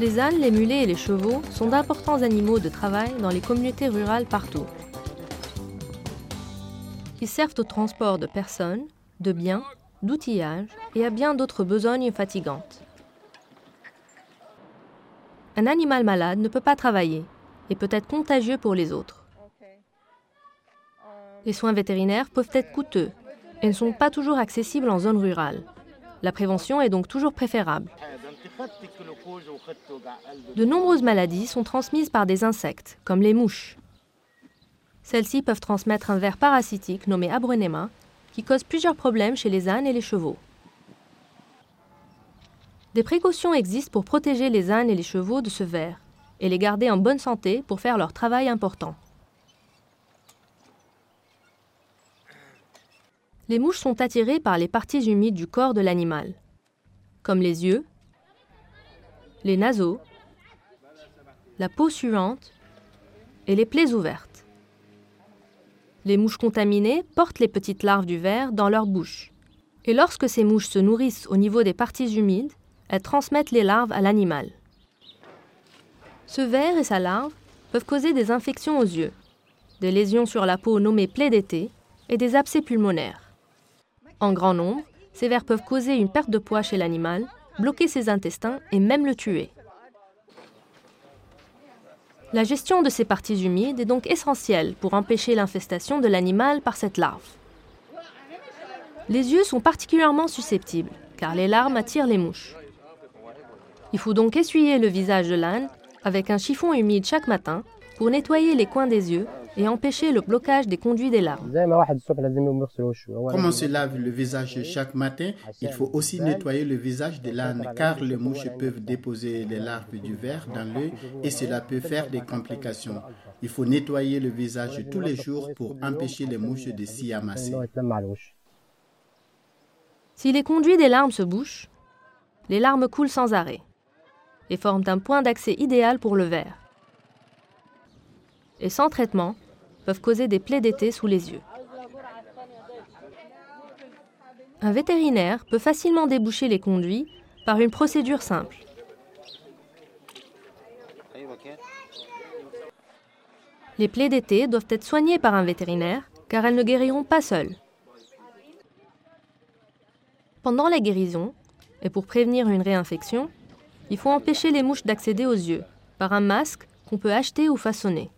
Les ânes, les mulets et les chevaux sont d'importants animaux de travail dans les communautés rurales partout. Ils servent au transport de personnes, de biens, d'outillage et à bien d'autres besognes fatigantes. Un animal malade ne peut pas travailler et peut être contagieux pour les autres. Les soins vétérinaires peuvent être coûteux et ne sont pas toujours accessibles en zone rurale. La prévention est donc toujours préférable. De nombreuses maladies sont transmises par des insectes, comme les mouches. Celles-ci peuvent transmettre un ver parasitique nommé abronema, qui cause plusieurs problèmes chez les ânes et les chevaux. Des précautions existent pour protéger les ânes et les chevaux de ce ver et les garder en bonne santé pour faire leur travail important. Les mouches sont attirées par les parties humides du corps de l'animal, comme les yeux, les naseaux, la peau suante et les plaies ouvertes. Les mouches contaminées portent les petites larves du ver dans leur bouche. Et lorsque ces mouches se nourrissent au niveau des parties humides, elles transmettent les larves à l'animal. Ce ver et sa larve peuvent causer des infections aux yeux, des lésions sur la peau nommées plaies d'été et des abcès pulmonaires. En grand nombre, ces vers peuvent causer une perte de poids chez l'animal bloquer ses intestins et même le tuer. La gestion de ces parties humides est donc essentielle pour empêcher l'infestation de l'animal par cette larve. Les yeux sont particulièrement susceptibles, car les larmes attirent les mouches. Il faut donc essuyer le visage de l'âne avec un chiffon humide chaque matin pour nettoyer les coins des yeux et empêcher le blocage des conduits des larmes. Comme on se lave le visage chaque matin, il faut aussi nettoyer le visage de l'âne car les mouches peuvent déposer les larves du verre dans l'œil et cela peut faire des complications. Il faut nettoyer le visage tous les jours pour empêcher les mouches de s'y amasser. Si les conduits des larmes se bouchent, les larmes coulent sans arrêt et forment un point d'accès idéal pour le verre. Et sans traitement, peuvent causer des plaies d'été sous les yeux. Un vétérinaire peut facilement déboucher les conduits par une procédure simple. Les plaies d'été doivent être soignées par un vétérinaire car elles ne guériront pas seules. Pendant la guérison, et pour prévenir une réinfection, il faut empêcher les mouches d'accéder aux yeux par un masque qu'on peut acheter ou façonner.